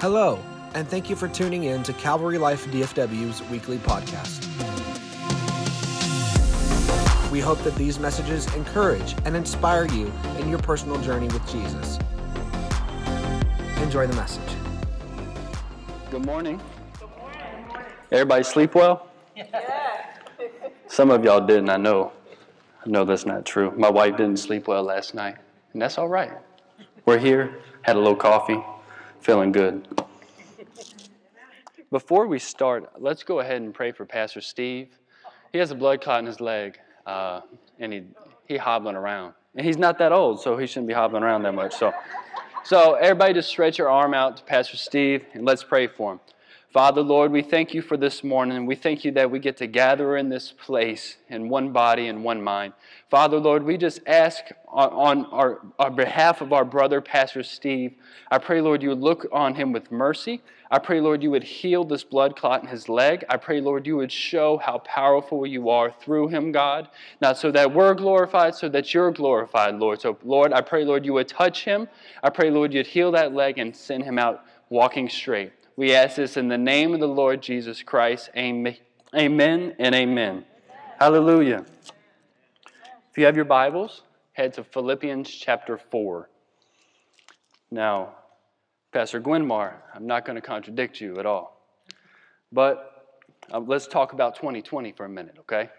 Hello, and thank you for tuning in to Calvary Life DFW's weekly podcast. We hope that these messages encourage and inspire you in your personal journey with Jesus. Enjoy the message. Good morning. Everybody sleep well? Yeah. Some of y'all didn't, I know. I know that's not true. My wife didn't sleep well last night, and that's all right. We're here, had a little coffee, feeling good. Before we start, let's go ahead and pray for Pastor Steve. He has a blood clot in his leg, uh, and he he hobbling around. And he's not that old, so he shouldn't be hobbling around that much. So, so everybody just stretch your arm out to Pastor Steve, and let's pray for him. Father, Lord, we thank you for this morning. We thank you that we get to gather in this place in one body and one mind. Father, Lord, we just ask on, on our, our behalf of our brother, Pastor Steve, I pray, Lord, you would look on him with mercy. I pray, Lord, you would heal this blood clot in his leg. I pray, Lord, you would show how powerful you are through him, God. Not so that we're glorified, so that you're glorified, Lord. So, Lord, I pray, Lord, you would touch him. I pray, Lord, you'd heal that leg and send him out walking straight. We ask this in the name of the Lord Jesus Christ. Amen, amen and amen. Hallelujah. If you have your Bibles, head to Philippians chapter 4. Now, Pastor Gwynmar, I'm not going to contradict you at all. But uh, let's talk about 2020 for a minute, okay?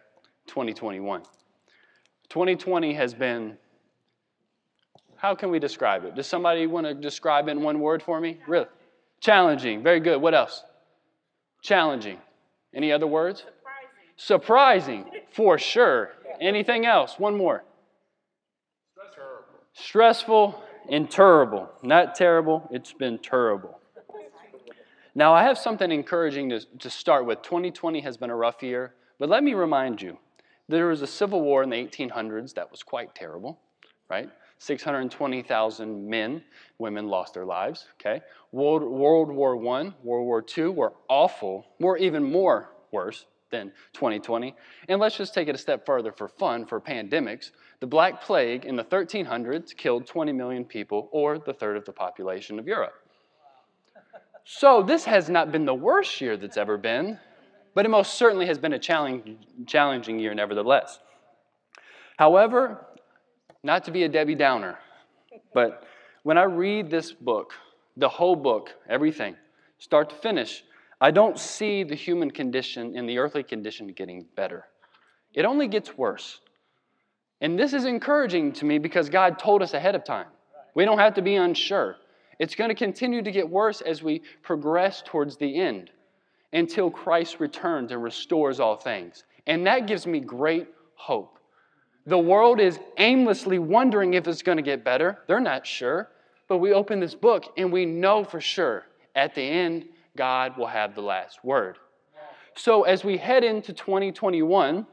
2021. 2020 has been, how can we describe it? Does somebody want to describe it in one word for me? Really? Challenging. Very good. What else? Challenging. Any other words? Surprising. Surprising, for sure. Anything else? One more. Stressful and terrible. Not terrible, it's been terrible. Now, I have something encouraging to, to start with. 2020 has been a rough year, but let me remind you there was a civil war in the 1800s that was quite terrible, right? 620,000 men, women lost their lives, okay? World, World War I, World War II were awful, were even more worse than 2020. And let's just take it a step further for fun, for pandemics. The Black Plague in the 1300s killed 20 million people, or the third of the population of Europe. So this has not been the worst year that's ever been, but it most certainly has been a challenging year nevertheless. However, not to be a Debbie Downer, but when I read this book, the whole book, everything, start to finish, I don't see the human condition and the earthly condition getting better. It only gets worse. And this is encouraging to me because God told us ahead of time. We don't have to be unsure. It's going to continue to get worse as we progress towards the end until Christ returns and restores all things. And that gives me great hope. The world is aimlessly wondering if it's going to get better. They're not sure. But we open this book and we know for sure at the end, God will have the last word. So as we head into 2021,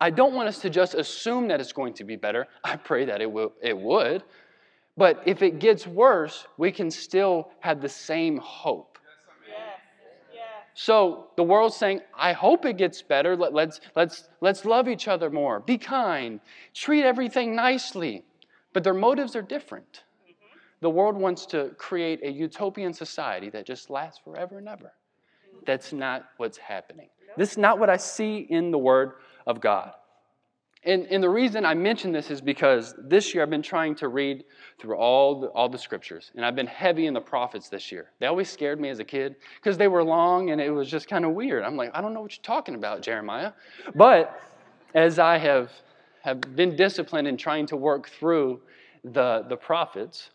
I don't want us to just assume that it's going to be better. I pray that it, will, it would. But if it gets worse, we can still have the same hope. So the world's saying, I hope it gets better. Let, let's, let's, let's love each other more. Be kind. Treat everything nicely. But their motives are different. Mm-hmm. The world wants to create a utopian society that just lasts forever and ever. That's not what's happening. This is not what I see in the Word of God. And, and the reason I mention this is because this year I've been trying to read through all the, all the scriptures, and I've been heavy in the prophets this year. They always scared me as a kid because they were long and it was just kind of weird. I'm like, I don't know what you're talking about, Jeremiah. But as I have, have been disciplined in trying to work through the, the prophets,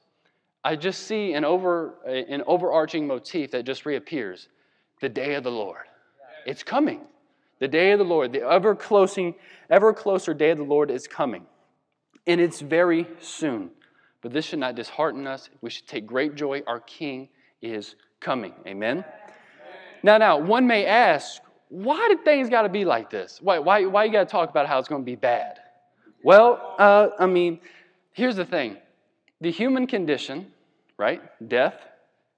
I just see an, over, an overarching motif that just reappears the day of the Lord. It's coming. The day of the Lord, the ever closing, ever closer day of the Lord is coming. And it's very soon. But this should not dishearten us. We should take great joy. Our King is coming. Amen? Now, now, one may ask, why did things got to be like this? Why, why, why you got to talk about how it's going to be bad? Well, uh, I mean, here's the thing. The human condition, right? Death,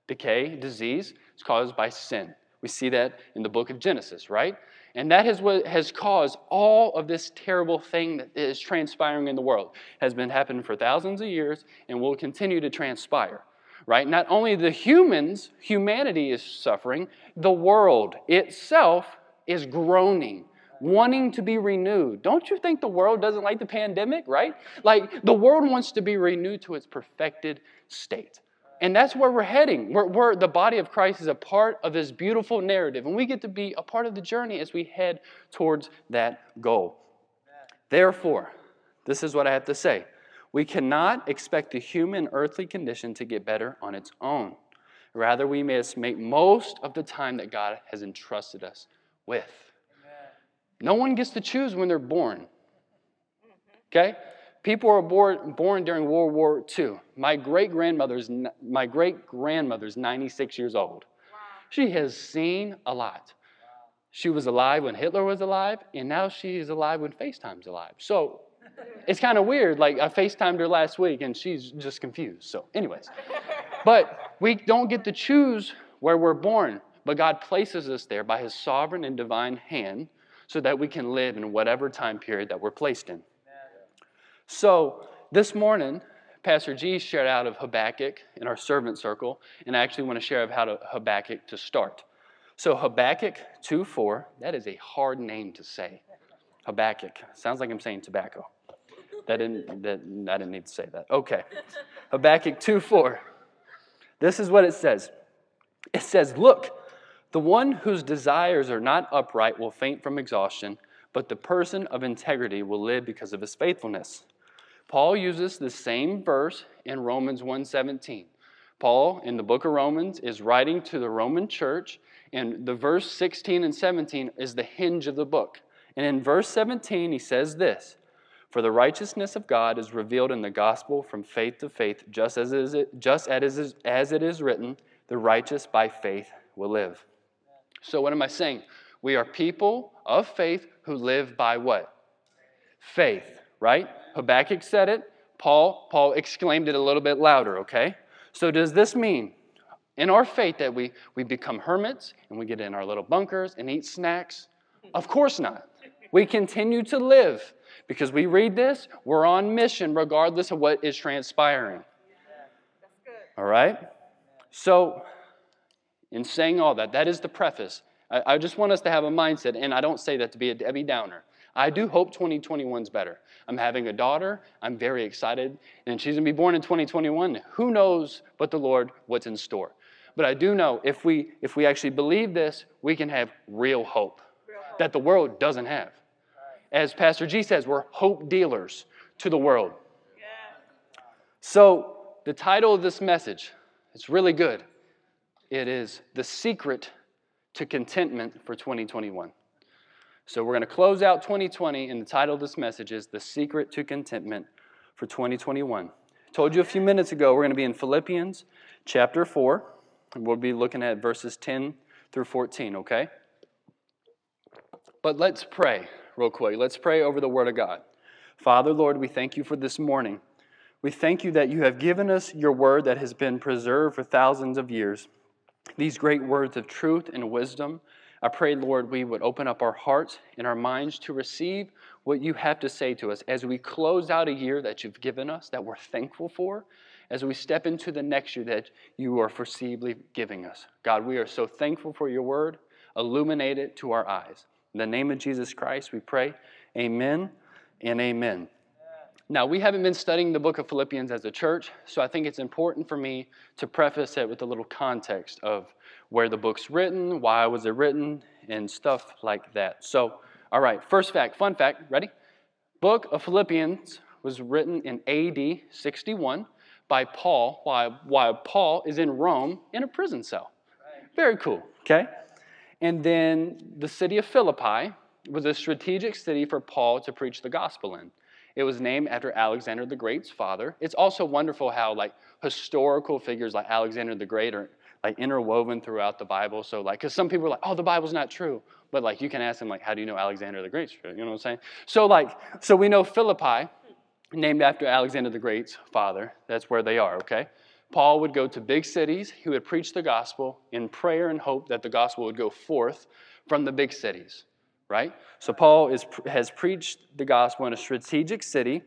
decay, disease, is caused by sin. We see that in the book of Genesis, right? And that is what has caused all of this terrible thing that is transpiring in the world. Has been happening for thousands of years and will continue to transpire. right? Not only the humans, humanity is suffering, the world itself is groaning, wanting to be renewed. Don't you think the world doesn't like the pandemic, right? Like the world wants to be renewed to its perfected state. And that's where we're heading. We're, we're, the body of Christ is a part of this beautiful narrative, and we get to be a part of the journey as we head towards that goal. Therefore, this is what I have to say we cannot expect the human earthly condition to get better on its own. Rather, we must make most of the time that God has entrusted us with. Amen. No one gets to choose when they're born. Mm-hmm. Okay? People were born, born during World War II. My great grandmother's my great grandmother's 96 years old. Wow. She has seen a lot. She was alive when Hitler was alive, and now she is alive when FaceTime's alive. So it's kind of weird. Like I FaceTimed her last week and she's just confused. So, anyways. but we don't get to choose where we're born, but God places us there by his sovereign and divine hand so that we can live in whatever time period that we're placed in. So, this morning, Pastor G shared out of Habakkuk in our servant circle, and I actually want to share of how to Habakkuk to start. So Habakkuk 2:4, that is a hard name to say. Habakkuk. Sounds like I'm saying tobacco. That didn't, that, I didn't need to say that. Okay. Habakkuk 2 4. This is what it says it says, Look, the one whose desires are not upright will faint from exhaustion, but the person of integrity will live because of his faithfulness. Paul uses the same verse in Romans 1:17. Paul in the book of Romans is writing to the Roman church and the verse 16 and 17 is the hinge of the book. And in verse 17 he says this, for the righteousness of God is revealed in the gospel from faith to faith, just as, is it, just as, as it is written, the righteous by faith will live. So, what am I saying? We are people of faith who live by what? Faith, right? Habakkuk said it. Paul, Paul exclaimed it a little bit louder, okay? So, does this mean in our faith that we, we become hermits and we get in our little bunkers and eat snacks? Of course not. We continue to live because we read this, we're on mission regardless of what is transpiring. All right? So, in saying all that, that is the preface. I, I just want us to have a mindset, and I don't say that to be a Debbie Downer. I do hope 2021 is better. I'm having a daughter. I'm very excited. And she's going to be born in 2021. Who knows but the Lord what's in store? But I do know if we, if we actually believe this, we can have real hope that the world doesn't have as Pastor G says, we're hope dealers to the world. So, the title of this message, it's really good. It is The Secret to Contentment for 2021. So, we're going to close out 2020, and the title of this message is The Secret to Contentment for 2021. I told you a few minutes ago, we're going to be in Philippians chapter 4, and we'll be looking at verses 10 through 14, okay? But let's pray real quick. Let's pray over the Word of God. Father, Lord, we thank you for this morning. We thank you that you have given us your word that has been preserved for thousands of years. These great words of truth and wisdom. I pray, Lord, we would open up our hearts and our minds to receive what you have to say to us as we close out a year that you've given us, that we're thankful for, as we step into the next year that you are foreseeably giving us. God, we are so thankful for your word. Illuminate it to our eyes. In the name of Jesus Christ, we pray. Amen and amen. Now, we haven't been studying the book of Philippians as a church, so I think it's important for me to preface it with a little context of where the book's written, why was it written, and stuff like that. So, all right, first fact, fun fact, ready? Book of Philippians was written in AD 61 by Paul while, while Paul is in Rome in a prison cell. Very cool, okay? And then the city of Philippi was a strategic city for Paul to preach the gospel in. It was named after Alexander the Great's father. It's also wonderful how like historical figures like Alexander the Great are like interwoven throughout the Bible. So like, because some people are like, oh, the Bible's not true, but like you can ask them like, how do you know Alexander the Great's true? You know what I'm saying? So like, so we know Philippi, named after Alexander the Great's father. That's where they are. Okay. Paul would go to big cities, he would preach the gospel in prayer and hope that the gospel would go forth from the big cities, right? So Paul is, has preached the gospel in a strategic city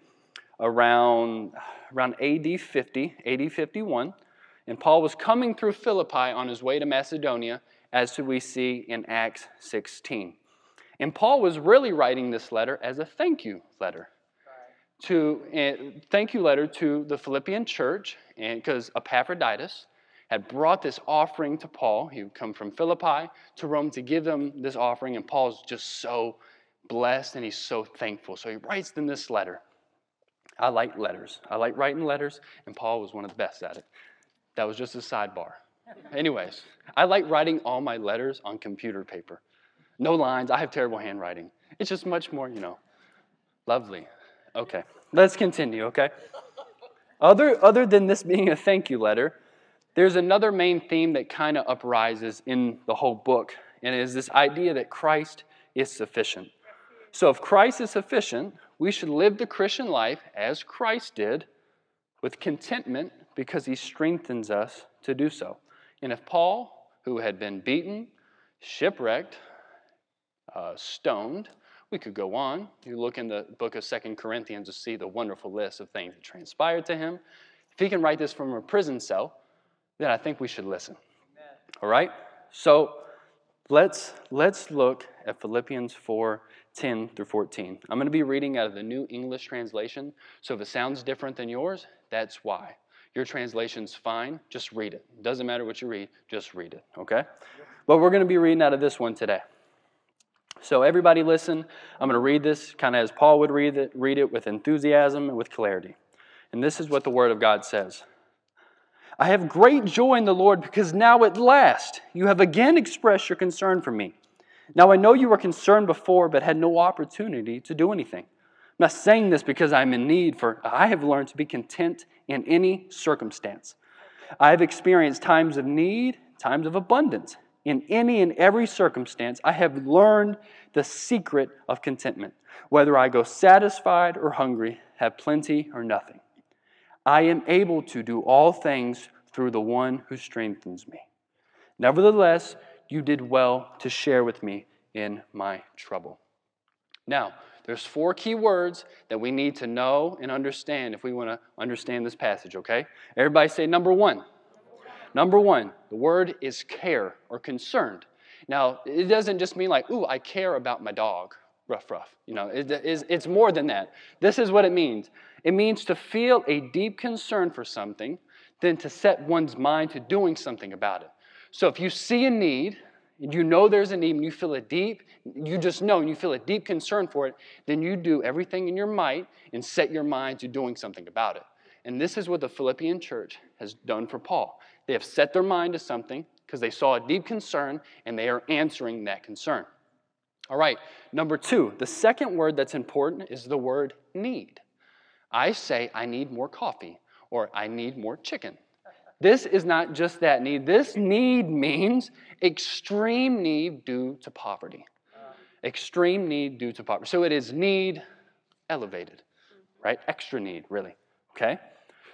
around, around AD 50, AD 51, And Paul was coming through Philippi on his way to Macedonia, as we see in Acts 16. And Paul was really writing this letter as a thank you letter. To uh, thank you letter to the Philippian church, because Epaphroditus had brought this offering to Paul. He would come from Philippi to Rome to give them this offering, and Paul's just so blessed and he's so thankful. So he writes them this letter. I like letters. I like writing letters, and Paul was one of the best at it. That was just a sidebar. Anyways, I like writing all my letters on computer paper. No lines. I have terrible handwriting. It's just much more, you know, lovely. Okay, let's continue, okay? Other, other than this being a thank you letter, there's another main theme that kind of uprises in the whole book, and it is this idea that Christ is sufficient. So, if Christ is sufficient, we should live the Christian life as Christ did with contentment because he strengthens us to do so. And if Paul, who had been beaten, shipwrecked, uh, stoned, we could go on. You look in the book of Second Corinthians to see the wonderful list of things that transpired to him. If he can write this from a prison cell, then I think we should listen. Amen. All right? So let's let's look at Philippians 4 10 through 14. I'm going to be reading out of the New English translation. So if it sounds different than yours, that's why. Your translation's fine, just read it. Doesn't matter what you read, just read it, okay? But we're going to be reading out of this one today. So everybody listen. I'm going to read this kind of as Paul would read it, read it with enthusiasm and with clarity. And this is what the word of God says. I have great joy in the Lord because now at last you have again expressed your concern for me. Now I know you were concerned before, but had no opportunity to do anything. I'm not saying this because I'm in need, for I have learned to be content in any circumstance. I have experienced times of need, times of abundance. In any and every circumstance, I have learned the secret of contentment. Whether I go satisfied or hungry, have plenty or nothing. I am able to do all things through the one who strengthens me. Nevertheless, you did well to share with me in my trouble. Now, there's four key words that we need to know and understand if we want to understand this passage, okay? Everybody say number one. Number one, the word is care or concerned. Now, it doesn't just mean like, ooh, I care about my dog, rough, rough. You know, it, it's, it's more than that. This is what it means it means to feel a deep concern for something, then to set one's mind to doing something about it. So if you see a need, and you know there's a need, and you feel a deep, you just know, and you feel a deep concern for it, then you do everything in your might and set your mind to doing something about it. And this is what the Philippian church has done for Paul. They have set their mind to something because they saw a deep concern and they are answering that concern. All right, number two, the second word that's important is the word need. I say, I need more coffee or I need more chicken. This is not just that need. This need means extreme need due to poverty. Extreme need due to poverty. So it is need elevated, right? Extra need, really. Okay?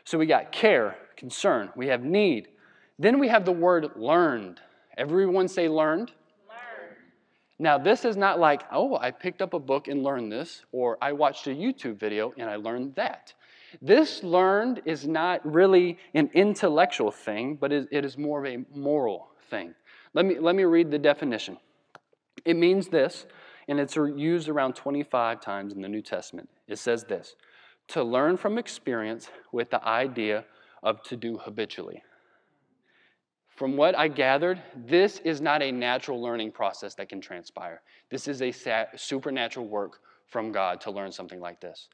So we got care, concern, we have need. Then we have the word learned. Everyone say learned. learned. Now, this is not like, oh, I picked up a book and learned this, or I watched a YouTube video and I learned that. This learned is not really an intellectual thing, but it is more of a moral thing. Let me, let me read the definition. It means this, and it's used around 25 times in the New Testament. It says this to learn from experience with the idea of to do habitually. From what I gathered, this is not a natural learning process that can transpire. This is a supernatural work from God to learn something like this.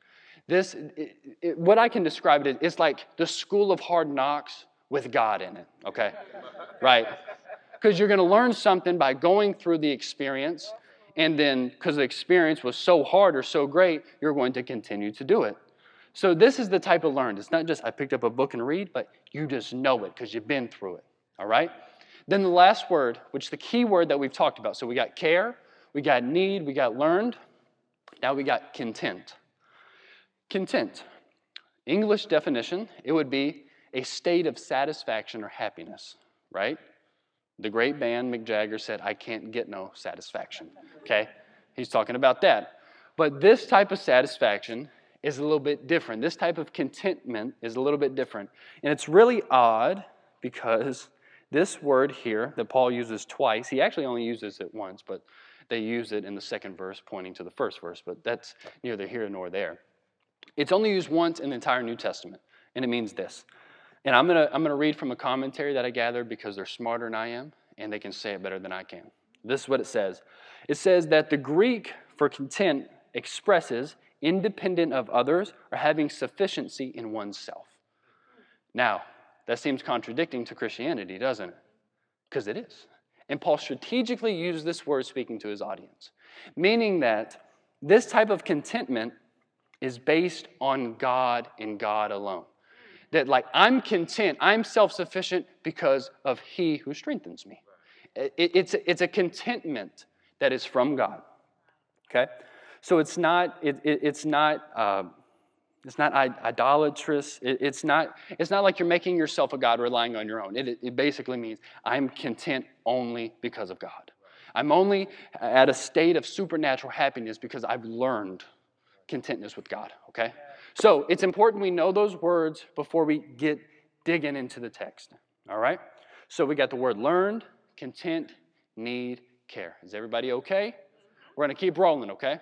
This, it, it, what I can describe it is, it's like the school of hard knocks with God in it, okay? right? Because you're going to learn something by going through the experience, and then because the experience was so hard or so great, you're going to continue to do it. So, this is the type of learned. It's not just I picked up a book and read, but you just know it because you've been through it, all right? Then the last word, which is the key word that we've talked about. So, we got care, we got need, we got learned, now we got content. Content. English definition, it would be a state of satisfaction or happiness, right? The great band Mick Jagger said, I can't get no satisfaction. Okay? He's talking about that. But this type of satisfaction is a little bit different. This type of contentment is a little bit different. And it's really odd because this word here that Paul uses twice, he actually only uses it once, but they use it in the second verse pointing to the first verse, but that's neither here nor there. It's only used once in the entire New Testament, and it means this. And I'm going to I'm going to read from a commentary that I gathered because they're smarter than I am, and they can say it better than I can. This is what it says it says that the Greek for content expresses independent of others or having sufficiency in oneself. Now, that seems contradicting to Christianity, doesn't it? Because it is. And Paul strategically used this word speaking to his audience, meaning that this type of contentment is based on God and God alone. That, like, I'm content, I'm self sufficient because of He who strengthens me. it's, it's a contentment that is from God. Okay? So it's not, it, it, it's not, uh, it's not idolatrous. It's, not, it's not like you're making yourself a God relying on your own. It, it basically means I'm content only because of God. I'm only at a state of supernatural happiness because I've learned contentness with God, okay? So it's important we know those words before we get digging into the text, all right? So we got the word learned, content, need, care. Is everybody okay? Mm-hmm. We're going to keep rolling, okay?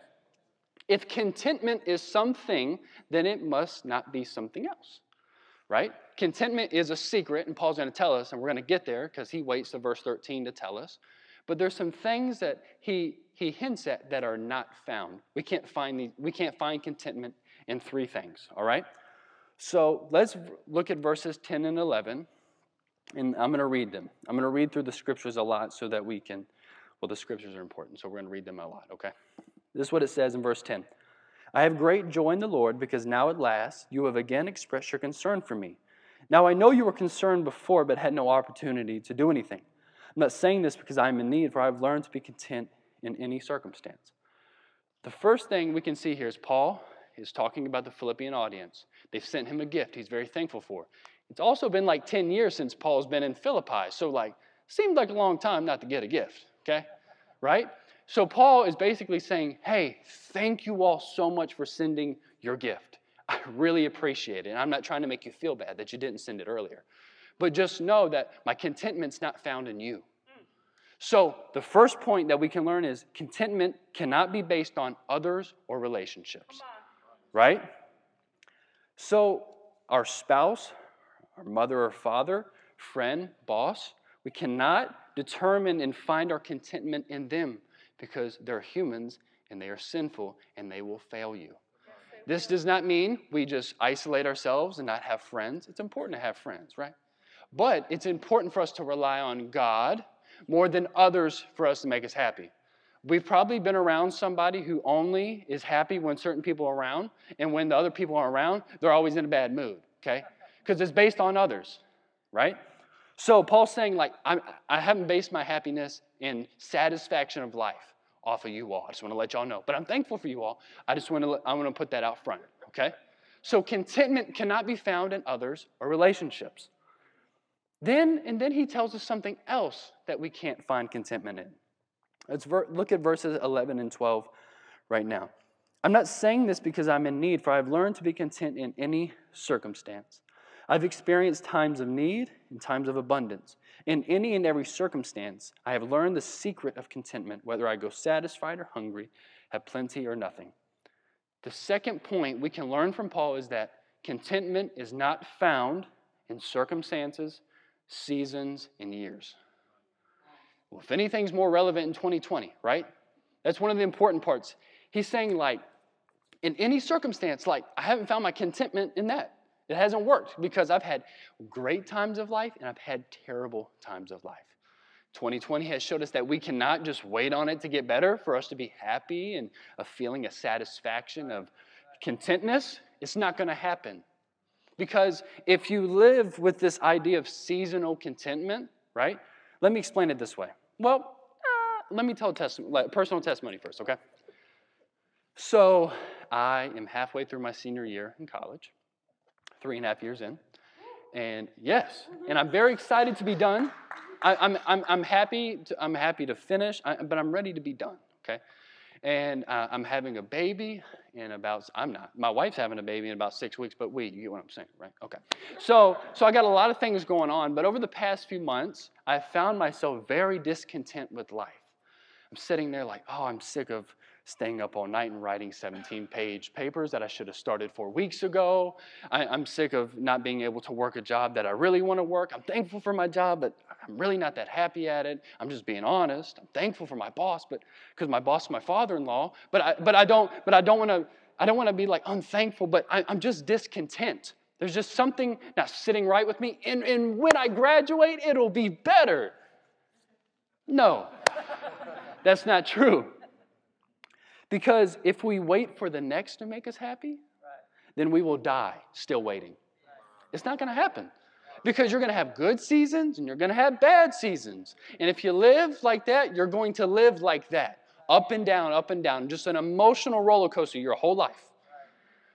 If contentment is something, then it must not be something else, right? Contentment is a secret, and Paul's to tell us, and we're to get there because he waits to verse 13 to tell us. But there's some things that he, he hints at that are not found. We can't find, the, we can't find contentment in three things, all right? So let's look at verses 10 and 11, and I'm going to read them. I'm going to read through the scriptures a lot so that we can, well, the scriptures are important, so we're going to read them a lot, okay? This is what it says in verse 10. I have great joy in the Lord because now at last you have again expressed your concern for me. Now I know you were concerned before but had no opportunity to do anything. I'm not saying this because I am in need, for I have learned to be content in any circumstance. The first thing we can see here is Paul is talking about the Philippian audience. They've sent him a gift he's very thankful for. It's also been like 10 years since Paul's been in Philippi, so like seemed like a long time not to get a gift, okay? Right? So Paul is basically saying, hey, thank you all so much for sending your gift. I really appreciate it. And I'm not trying to make you feel bad that you didn't send it earlier. But just know that my contentment's not found in you. So, the first point that we can learn is contentment cannot be based on others or relationships. Right? So, our spouse, our mother or father, friend, boss, we cannot determine and find our contentment in them because they're humans and they are sinful and they will fail you. This does not mean we just isolate ourselves and not have friends. It's important to have friends, right? But it's important for us to rely on God more than others for us to make us happy. We've probably been around somebody who only is happy when certain people are around, and when the other people are around, they're always in a bad mood, okay? Because it's based on others, right? So Paul's saying, like, I'm, I haven't based my happiness in satisfaction of life off of you all. I just want to let y'all know. But I'm thankful for you all. I just want to, I want to put that out front, okay? So contentment cannot be found in others or relationships. Then, and then he tells us something else that we can't find contentment in. Let's ver- look at verses 11 and 12 right now. I'm not saying this because I'm in need, for I've learned to be content in any circumstance. I've experienced times of need and times of abundance. In any and every circumstance, I have learned the secret of contentment, whether I go satisfied or hungry, have plenty or nothing. The second point we can learn from Paul is that contentment is not found in circumstances, seasons, and years. Well, if anything's more relevant in 2020, right? That's one of the important parts. He's saying, like, in any circumstance, like, I haven't found my contentment in that. It hasn't worked because I've had great times of life and I've had terrible times of life. 2020 has showed us that we cannot just wait on it to get better for us to be happy and a feeling of satisfaction, of contentness. It's not going to happen. Because if you live with this idea of seasonal contentment, right? Let me explain it this way. Well, uh, let me tell a testimony, personal testimony first, okay? So I am halfway through my senior year in college three and a half years in. And yes, and I'm very excited to be done. I, am I'm, I'm, I'm, happy to, I'm happy to finish, I, but I'm ready to be done, okay? And uh, I'm having a baby in about I'm not. My wife's having a baby in about six weeks, but we, you get what I'm saying, right? Okay. So so I got a lot of things going on, but over the past few months, I found myself very discontent with life. I'm sitting there like, oh, I'm sick of staying up all night and writing 17 page papers that I should have started four weeks ago. I, am sick of not being able to work a job that I really want to work. I'm thankful for my job, but I'm really not that happy at it. I'm just being honest. I'm thankful for my boss, but because my boss is my father-in-law, but I, but I don't, but I don't want to, I don't want to be like unthankful, but I, I'm just discontent. There's just something not sitting right with me. And, and when I graduate, it'll be better. No, that's not true. Because if we wait for the next to make us happy, then we will die still waiting. It's not going to happen. Because you're going to have good seasons and you're going to have bad seasons. And if you live like that, you're going to live like that. Up and down, up and down. Just an emotional roller coaster your whole life.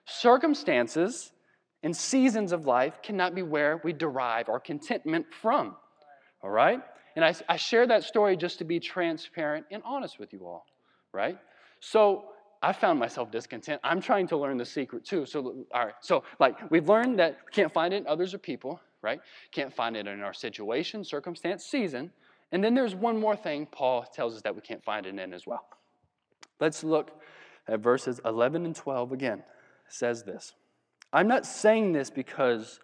Circumstances and seasons of life cannot be where we derive our contentment from. All right? And I, I share that story just to be transparent and honest with you all, right? So I found myself discontent. I'm trying to learn the secret too. So, all right. So, like, we've learned that we can't find it in others or people, right? Can't find it in our situation, circumstance, season. And then there's one more thing Paul tells us that we can't find it in as well. Let's look at verses 11 and 12 again. It says this I'm not saying this because,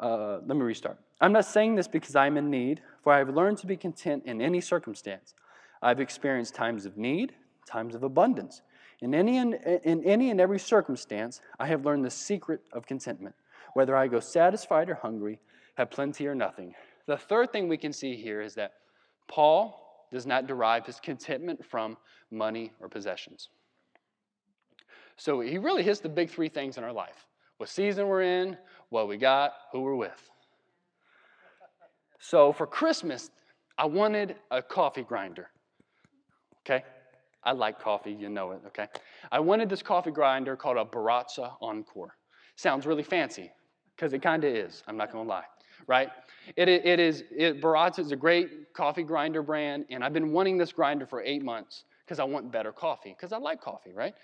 uh, let me restart. I'm not saying this because I'm in need, for I have learned to be content in any circumstance. I've experienced times of need times of abundance. In any, and, in any and every circumstance, I have learned the secret of contentment. Whether I go satisfied or hungry, have plenty or nothing. The third thing we can see here is that Paul does not derive his contentment from money or possessions. So he really hits the big three things in our life what season we're in, what we got, who we're with. So for Christmas, I wanted a coffee grinder. Okay? I like coffee, you know it, okay? I wanted this coffee grinder called a Baratza Encore. Sounds really fancy, because it kind of is, I'm not gonna lie, right? It, it is, it, Baratza is a great coffee grinder brand, and I've been wanting this grinder for eight months because I want better coffee, because I like coffee, right?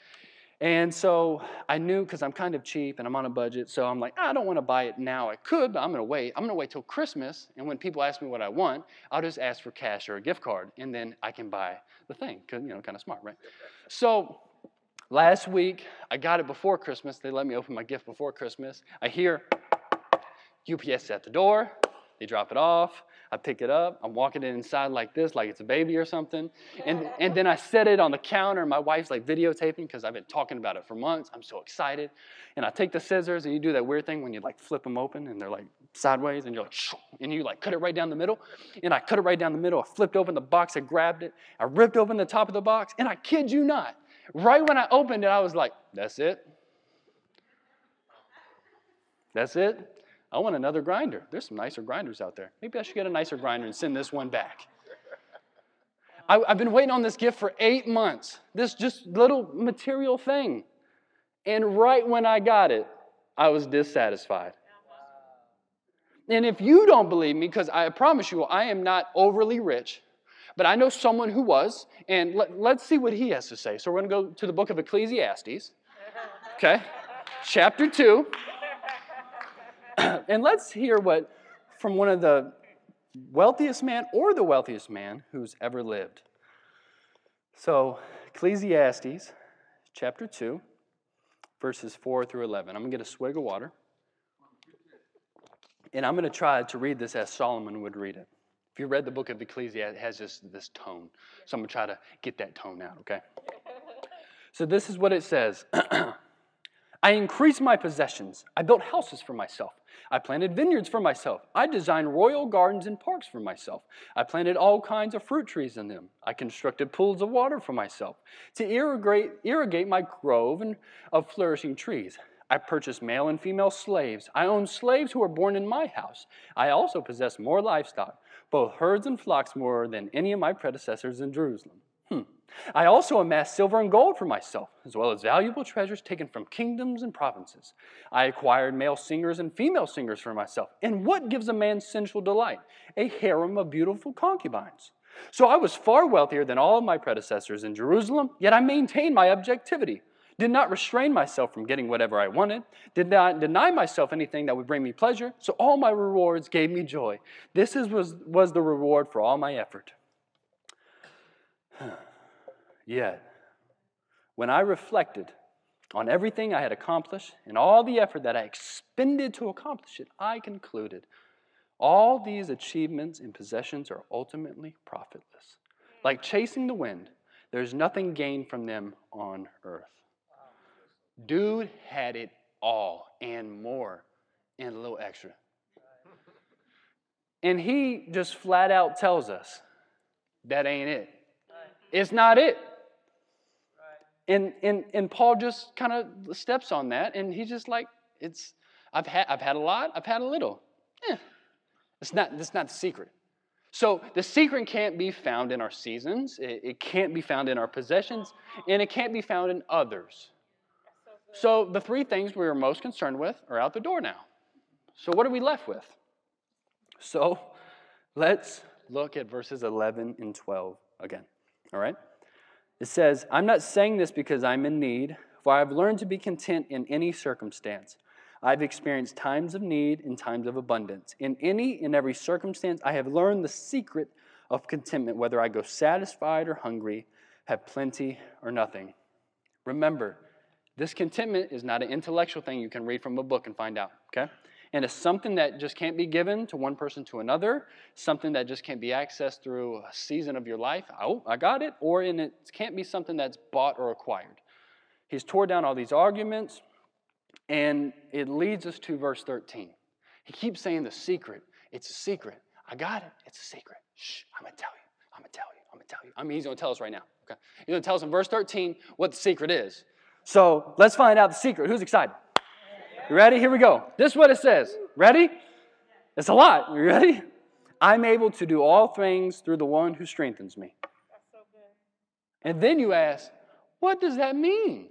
And so I knew because I'm kind of cheap and I'm on a budget, so I'm like, I don't want to buy it now. I could, but I'm going to wait. I'm going to wait till Christmas, and when people ask me what I want, I'll just ask for cash or a gift card, and then I can buy the thing. Cause you know, kind of smart, right? So last week I got it before Christmas. They let me open my gift before Christmas. I hear UPS at the door. They drop it off. I pick it up. I'm walking it inside like this, like it's a baby or something. And, and then I set it on the counter. My wife's like videotaping because I've been talking about it for months. I'm so excited. And I take the scissors and you do that weird thing when you like flip them open and they're like sideways and you're like, and you like cut it right down the middle. And I cut it right down the middle. I flipped open the box. I grabbed it. I ripped open the top of the box. And I kid you not, right when I opened it, I was like, that's it. That's it. I want another grinder. There's some nicer grinders out there. Maybe I should get a nicer grinder and send this one back. I, have been waiting on this gift for eight months, this just little material thing. And right when I got it, I was dissatisfied. And if you don't believe me, because I promise you, I am not overly rich, but I know someone who was, and let, us see what he has to say. So we're going to go to the book of Ecclesiastes, okay, chapter 2. And let's hear what from one of the wealthiest man or the wealthiest man who's ever lived. So, Ecclesiastes chapter 2, verses 4 through 11. I'm going to get a swig of water. And I'm going to try to read this as Solomon would read it. If you read the book of Ecclesiastes, it has this, this tone. So I'm going to try to get that tone out, okay? So this is what it says I increased my possessions. I built houses for myself. I planted vineyards for myself. I designed royal gardens and parks for myself. I planted all kinds of fruit trees in them. I constructed pools of water for myself to irrigate, irrigate my grove and of flourishing trees. I purchased male and female slaves. I owned slaves who were born in my house. I also possessed more livestock, both herds and flocks, more than any of my predecessors in Jerusalem. Hmm. I also amassed silver and gold for myself, as well as valuable treasures taken from kingdoms and provinces. I acquired male singers and female singers for myself. And what gives a man sensual delight? A harem of beautiful concubines. So I was far wealthier than all of my predecessors in Jerusalem, yet I maintained my objectivity, did not restrain myself from getting whatever I wanted, did not deny myself anything that would bring me pleasure, so all my rewards gave me joy. This is, was, was the reward for all my effort. Yet, when I reflected on everything I had accomplished and all the effort that I expended to accomplish it, I concluded all these achievements and possessions are ultimately profitless. Like chasing the wind, there's nothing gained from them on earth. Dude had it all and more and a little extra. And he just flat out tells us that ain't it. It's not it. And, and, and Paul just kind of steps on that and he's just like, it's, I've had, I've had a lot, I've had a little. Eh, it's not, that's not the secret. So the secret can't be found in our seasons, it, it can't be found in our possessions, and it can't be found in others. So the three things we are most concerned with are out the door now. So what are we left with? So let's look at verses 11 and 12 again. All right? It says, I'm not saying this because I'm in need, for I've learned to be content in any circumstance. I've experienced times of need and times of abundance. In any and every circumstance, I have learned the secret of contentment, whether I go satisfied or hungry, have plenty or nothing. Remember, this contentment is not an intellectual thing you can read from a book and find out, okay? And it's something that just can't be given to one person to another, something that just can't be accessed through a season of your life. Oh, I got it. Or in it can't be something that's bought or acquired. He's tore down all these arguments, and it leads us to verse 13. He keeps saying the secret. It's a secret. I got it. It's a secret. Shh, I'm going to tell you. I'm going to tell you. I'm going to tell you. I mean, he's going to tell us right now. Okay. He's going to tell us in verse 13 what the secret is. So let's find out the secret. Who's excited? You ready? Here we go. This is what it says. Ready? It's a lot. You ready? I'm able to do all things through the one who strengthens me. And then you ask, what does that mean?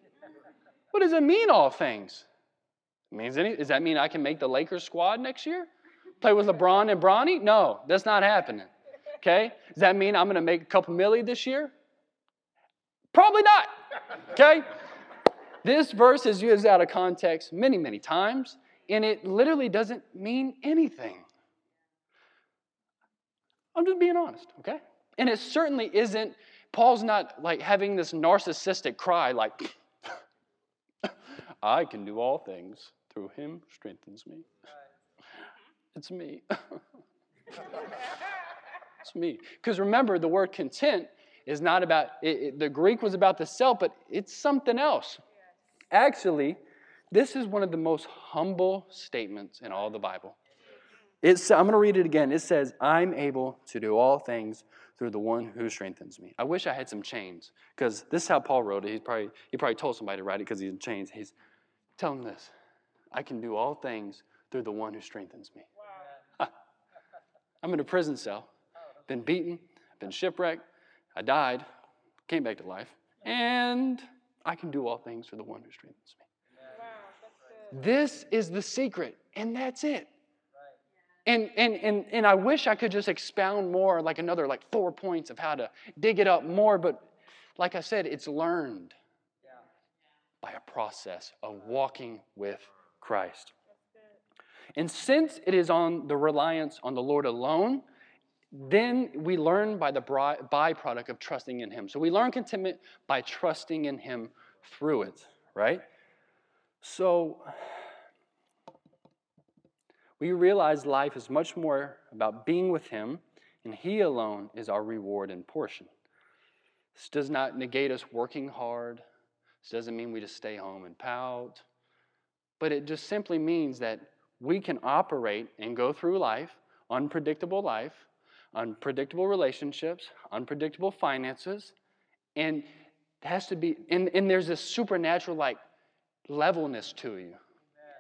What does it mean, all things? Means any, does that mean I can make the Lakers squad next year? Play with LeBron and Bronny? No, that's not happening. Okay? Does that mean I'm going to make a couple milli this year? Probably not. Okay? This verse is used out of context many, many times, and it literally doesn't mean anything. I'm just being honest, okay? And it certainly isn't, Paul's not like having this narcissistic cry, like, I can do all things through him strengthens me. It's me. it's me. Because remember, the word content is not about, it, it, the Greek was about the self, but it's something else. Actually, this is one of the most humble statements in all the Bible. It's, I'm going to read it again. It says, I'm able to do all things through the one who strengthens me. I wish I had some chains because this is how Paul wrote it. He probably, he probably told somebody to write it because he's in chains. He's telling this I can do all things through the one who strengthens me. Wow. I'm in a prison cell, been beaten, been shipwrecked, I died, came back to life, and I can do all things through the one who strengthens me. Wow, this is the secret, and that's it. And, and, and, and I wish I could just expound more, like another like four points of how to dig it up more, but like I said, it's learned by a process of walking with Christ. And since it is on the reliance on the Lord alone, then we learn by the byproduct of trusting in Him. So we learn contentment by trusting in Him through it, right? So we realize life is much more about being with Him, and He alone is our reward and portion. This does not negate us working hard. This doesn't mean we just stay home and pout. But it just simply means that we can operate and go through life, unpredictable life, unpredictable relationships, unpredictable finances, and has to be, and, and there's this supernatural like levelness to you.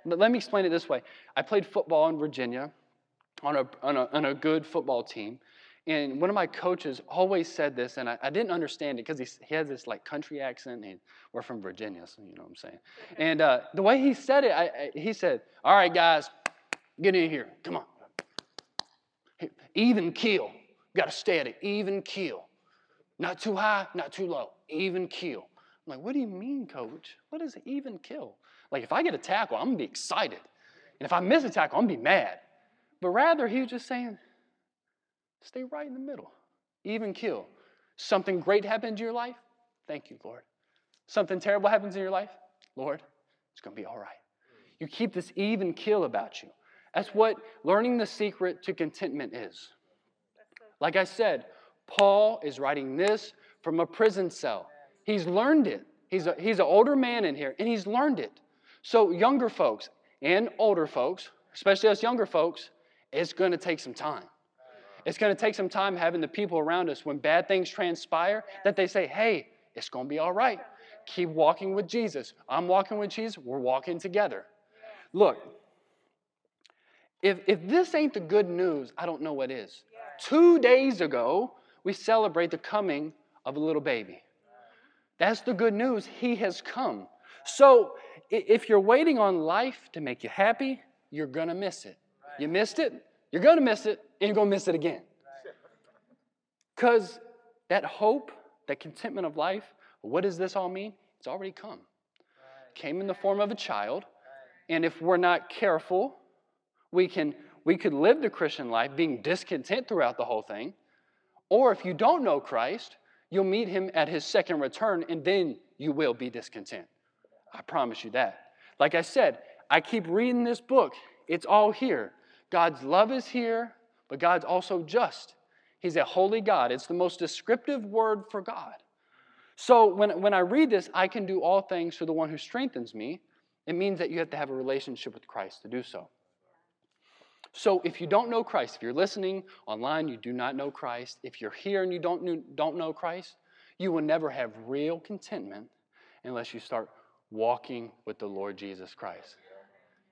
But let me explain it this way. I played football in Virginia on a, on a, on a good football team. And one of my coaches always said this, and I, I didn't understand it because he, he has this like country accent. And we're from Virginia, so you know what I'm saying. And uh, the way he said it, I, I, he said, All right, guys, get in here. Come on even keel. Got to stay at an even keel. Not too high, not too low. Even keel. I'm like, what do you mean, coach? What is even kill? Like, if I get a tackle, I'm going to be excited. And if I miss a tackle, I'm going to be mad. But rather, he was just saying, stay right in the middle. Even kill. Something great happens in your life? Thank you, Lord. Something terrible happens in your life? Lord, it's going to be all right. You keep this even kill about you. That's what learning the secret to contentment is. Like I said, Paul is writing this from a prison cell. He's learned it. He's, a, he's an older man in here, and he's learned it. So, younger folks and older folks, especially us younger folks, it's going to take some time. It's going to take some time having the people around us when bad things transpire that they say, hey, it's going to be all right. Keep walking with Jesus. I'm walking with Jesus. We're walking together. Look, if, if this ain't the good news, I don't know what is. Two days ago, we celebrate the coming of a little baby. That's the good news. He has come. So if you're waiting on life to make you happy, you're going to miss it. You missed it, you're going to miss it, and you're going to miss it again. Because that hope, that contentment of life, what does this all mean? It's already come. Came in the form of a child, and if we're not careful, we can we could live the Christian life being discontent throughout the whole thing. Or if you don't know Christ, you'll meet him at his second return and then you will be discontent. I promise you that. Like I said, I keep reading this book. It's all here. God's love is here, but God's also just. He's a holy God. It's the most descriptive word for God. So when, when I read this, I can do all things through the one who strengthens me. It means that you have to have a relationship with Christ to do so. So if you don't know Christ, if you're listening online, you do not know Christ, if you're here and you don't, don't know Christ, you will never have real contentment unless you start walking with the Lord Jesus Christ.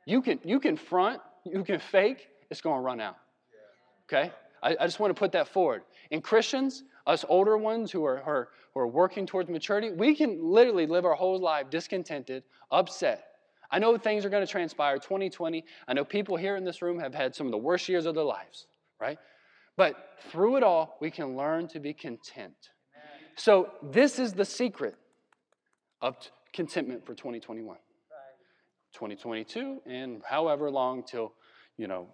You can, you can front, you can fake, it's going to run out. Okay? I, I, just want to put that forward. And Christians, us older ones who are, who are, who are working towards maturity, we can literally live our whole life discontented, upset, I know things are going to transpire 2020. I know people here in this room have had some of the worst years of their lives, right? But through it all, we can learn to be content. So, this is the secret of t- contentment for 2021. Right. 2022 and however long till, you know,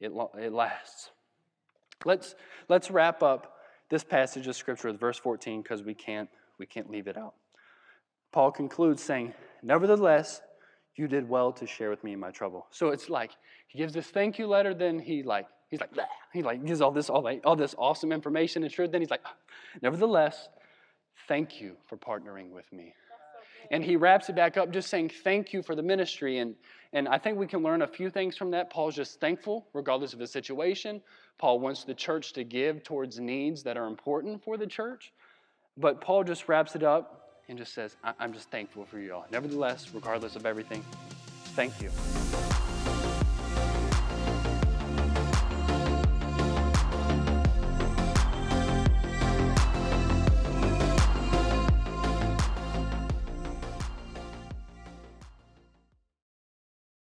it, it lasts. Let's, let's wrap up this passage of scripture with verse 14 because we can't, we can't leave it out. Paul concludes saying, Nevertheless, you did well to share with me in my trouble. So it's like he gives this thank you letter, then he like he's like he like gives all this all like all this awesome information and truth. Then he's like, ah, nevertheless, thank you for partnering with me. And he wraps it back up just saying thank you for the ministry. And, and I think we can learn a few things from that. Paul's just thankful, regardless of the situation. Paul wants the church to give towards needs that are important for the church. But Paul just wraps it up and just says, I'm just thankful for you all. Nevertheless, regardless of everything, thank you.